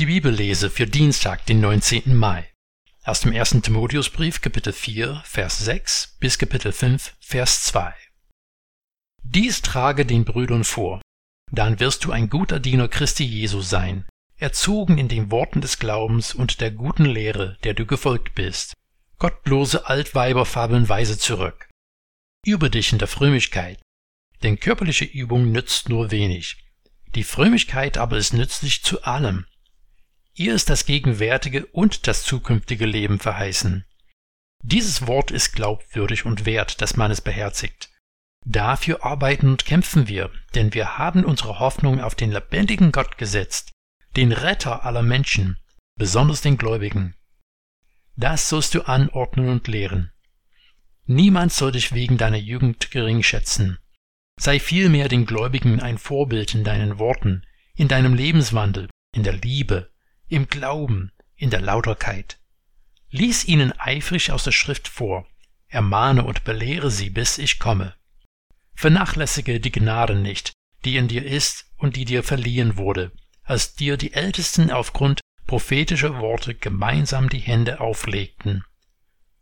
Die Bibellese für Dienstag, den 19. Mai. Aus dem 1. Timotheusbrief, Kapitel 4, Vers 6 bis Kapitel 5, Vers 2. Dies trage den Brüdern vor. Dann wirst du ein guter Diener Christi Jesu sein, erzogen in den Worten des Glaubens und der guten Lehre, der du gefolgt bist. Gottlose Altweiber fabeln weise zurück. Übe dich in der Frömmigkeit, denn körperliche Übung nützt nur wenig. Die Frömmigkeit aber ist nützlich zu allem, Ihr ist das gegenwärtige und das zukünftige Leben verheißen. Dieses Wort ist glaubwürdig und wert, dass man es beherzigt. Dafür arbeiten und kämpfen wir, denn wir haben unsere Hoffnung auf den lebendigen Gott gesetzt, den Retter aller Menschen, besonders den Gläubigen. Das sollst du anordnen und lehren. Niemand soll dich wegen deiner Jugend gering schätzen. Sei vielmehr den Gläubigen ein Vorbild in deinen Worten, in deinem Lebenswandel, in der Liebe, im Glauben, in der Lauterkeit. Lies ihnen eifrig aus der Schrift vor, ermahne und belehre sie, bis ich komme. Vernachlässige die Gnade nicht, die in dir ist und die dir verliehen wurde, als dir die Ältesten aufgrund prophetischer Worte gemeinsam die Hände auflegten.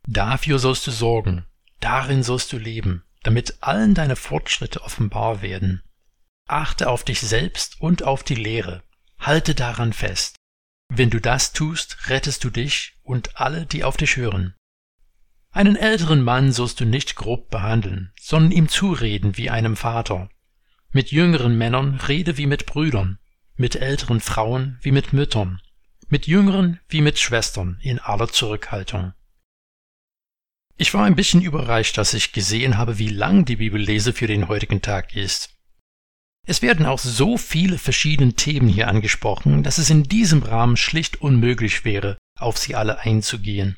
Dafür sollst du sorgen, darin sollst du leben, damit allen deine Fortschritte offenbar werden. Achte auf dich selbst und auf die Lehre, halte daran fest. Wenn du das tust, rettest du dich und alle, die auf dich hören. Einen älteren Mann sollst du nicht grob behandeln, sondern ihm zureden wie einem Vater. Mit jüngeren Männern rede wie mit Brüdern, mit älteren Frauen wie mit Müttern, mit jüngeren wie mit Schwestern in aller Zurückhaltung. Ich war ein bisschen überrascht, dass ich gesehen habe, wie lang die Bibellese für den heutigen Tag ist. Es werden auch so viele verschiedene Themen hier angesprochen, dass es in diesem Rahmen schlicht unmöglich wäre, auf sie alle einzugehen.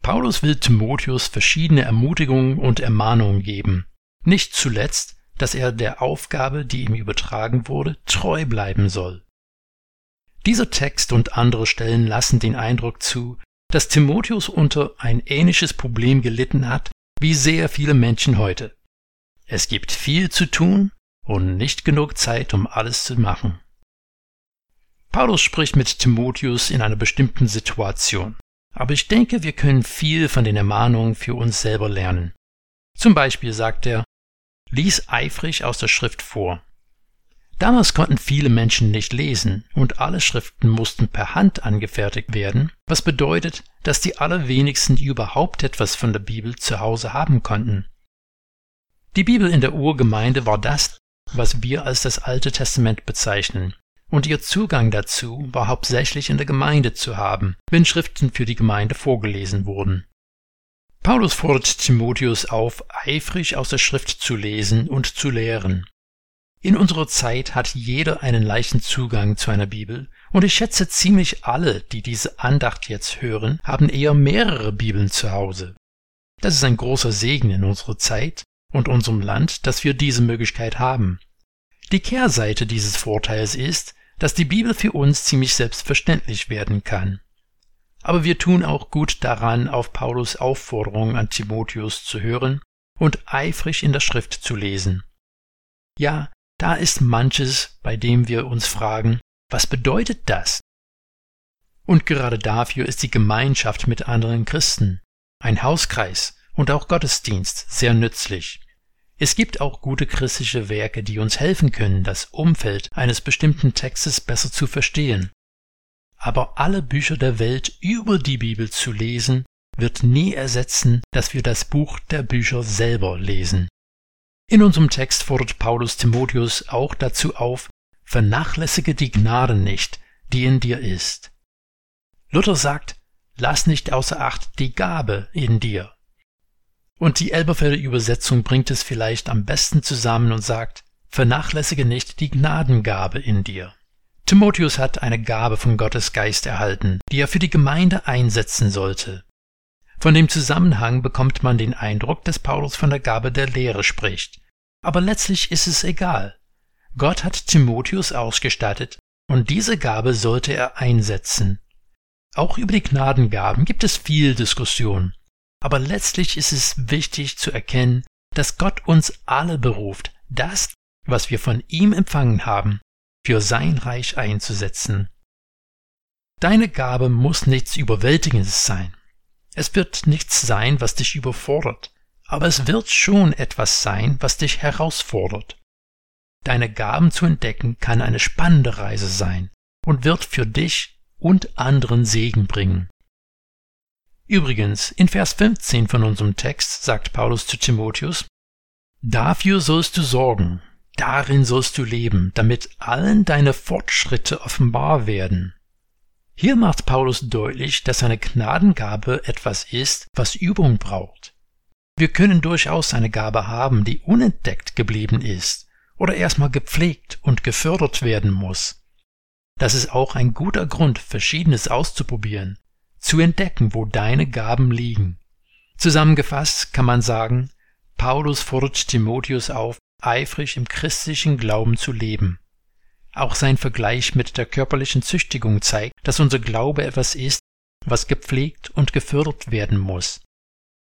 Paulus will Timotheus verschiedene Ermutigungen und Ermahnungen geben, nicht zuletzt, dass er der Aufgabe, die ihm übertragen wurde, treu bleiben soll. Dieser Text und andere Stellen lassen den Eindruck zu, dass Timotheus unter ein ähnliches Problem gelitten hat wie sehr viele Menschen heute. Es gibt viel zu tun und nicht genug Zeit, um alles zu machen. Paulus spricht mit Timotheus in einer bestimmten Situation, aber ich denke, wir können viel von den Ermahnungen für uns selber lernen. Zum Beispiel sagt er, lies eifrig aus der Schrift vor. Damals konnten viele Menschen nicht lesen und alle Schriften mussten per Hand angefertigt werden, was bedeutet, dass die allerwenigsten überhaupt etwas von der Bibel zu Hause haben konnten. Die Bibel in der Urgemeinde war das, was wir als das Alte Testament bezeichnen, und ihr Zugang dazu war hauptsächlich in der Gemeinde zu haben, wenn Schriften für die Gemeinde vorgelesen wurden. Paulus fordert Timotheus auf, eifrig aus der Schrift zu lesen und zu lehren. In unserer Zeit hat jeder einen leichten Zugang zu einer Bibel, und ich schätze ziemlich alle, die diese Andacht jetzt hören, haben eher mehrere Bibeln zu Hause. Das ist ein großer Segen in unserer Zeit, und unserem Land, dass wir diese Möglichkeit haben. Die Kehrseite dieses Vorteils ist, dass die Bibel für uns ziemlich selbstverständlich werden kann. Aber wir tun auch gut daran, auf Paulus Aufforderung an Timotheus zu hören und eifrig in der Schrift zu lesen. Ja, da ist manches, bei dem wir uns fragen, was bedeutet das? Und gerade dafür ist die Gemeinschaft mit anderen Christen, ein Hauskreis und auch Gottesdienst sehr nützlich. Es gibt auch gute christliche Werke, die uns helfen können, das Umfeld eines bestimmten Textes besser zu verstehen. Aber alle Bücher der Welt über die Bibel zu lesen, wird nie ersetzen, dass wir das Buch der Bücher selber lesen. In unserem Text fordert Paulus Timotheus auch dazu auf, vernachlässige die Gnade nicht, die in dir ist. Luther sagt, lass nicht außer Acht die Gabe in dir, und die Elberfelder Übersetzung bringt es vielleicht am besten zusammen und sagt, vernachlässige nicht die Gnadengabe in dir. Timotheus hat eine Gabe von Gottes Geist erhalten, die er für die Gemeinde einsetzen sollte. Von dem Zusammenhang bekommt man den Eindruck, dass Paulus von der Gabe der Lehre spricht. Aber letztlich ist es egal. Gott hat Timotheus ausgestattet und diese Gabe sollte er einsetzen. Auch über die Gnadengaben gibt es viel Diskussion. Aber letztlich ist es wichtig zu erkennen, dass Gott uns alle beruft, das, was wir von ihm empfangen haben, für sein Reich einzusetzen. Deine Gabe muss nichts Überwältigendes sein. Es wird nichts sein, was dich überfordert, aber es wird schon etwas sein, was dich herausfordert. Deine Gaben zu entdecken kann eine spannende Reise sein und wird für dich und anderen Segen bringen. Übrigens, in Vers 15 von unserem Text sagt Paulus zu Timotheus, Dafür sollst du sorgen, darin sollst du leben, damit allen deine Fortschritte offenbar werden. Hier macht Paulus deutlich, dass eine Gnadengabe etwas ist, was Übung braucht. Wir können durchaus eine Gabe haben, die unentdeckt geblieben ist oder erstmal gepflegt und gefördert werden muss. Das ist auch ein guter Grund, Verschiedenes auszuprobieren, zu entdecken, wo deine Gaben liegen. Zusammengefasst kann man sagen, Paulus fordert Timotheus auf, eifrig im christlichen Glauben zu leben. Auch sein Vergleich mit der körperlichen Züchtigung zeigt, dass unser Glaube etwas ist, was gepflegt und gefördert werden muss.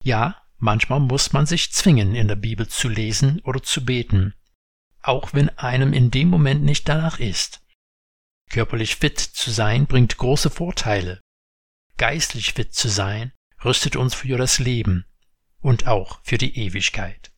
Ja, manchmal muss man sich zwingen, in der Bibel zu lesen oder zu beten, auch wenn einem in dem Moment nicht danach ist. Körperlich fit zu sein bringt große Vorteile. Geistlich fit zu sein rüstet uns für das Leben und auch für die Ewigkeit.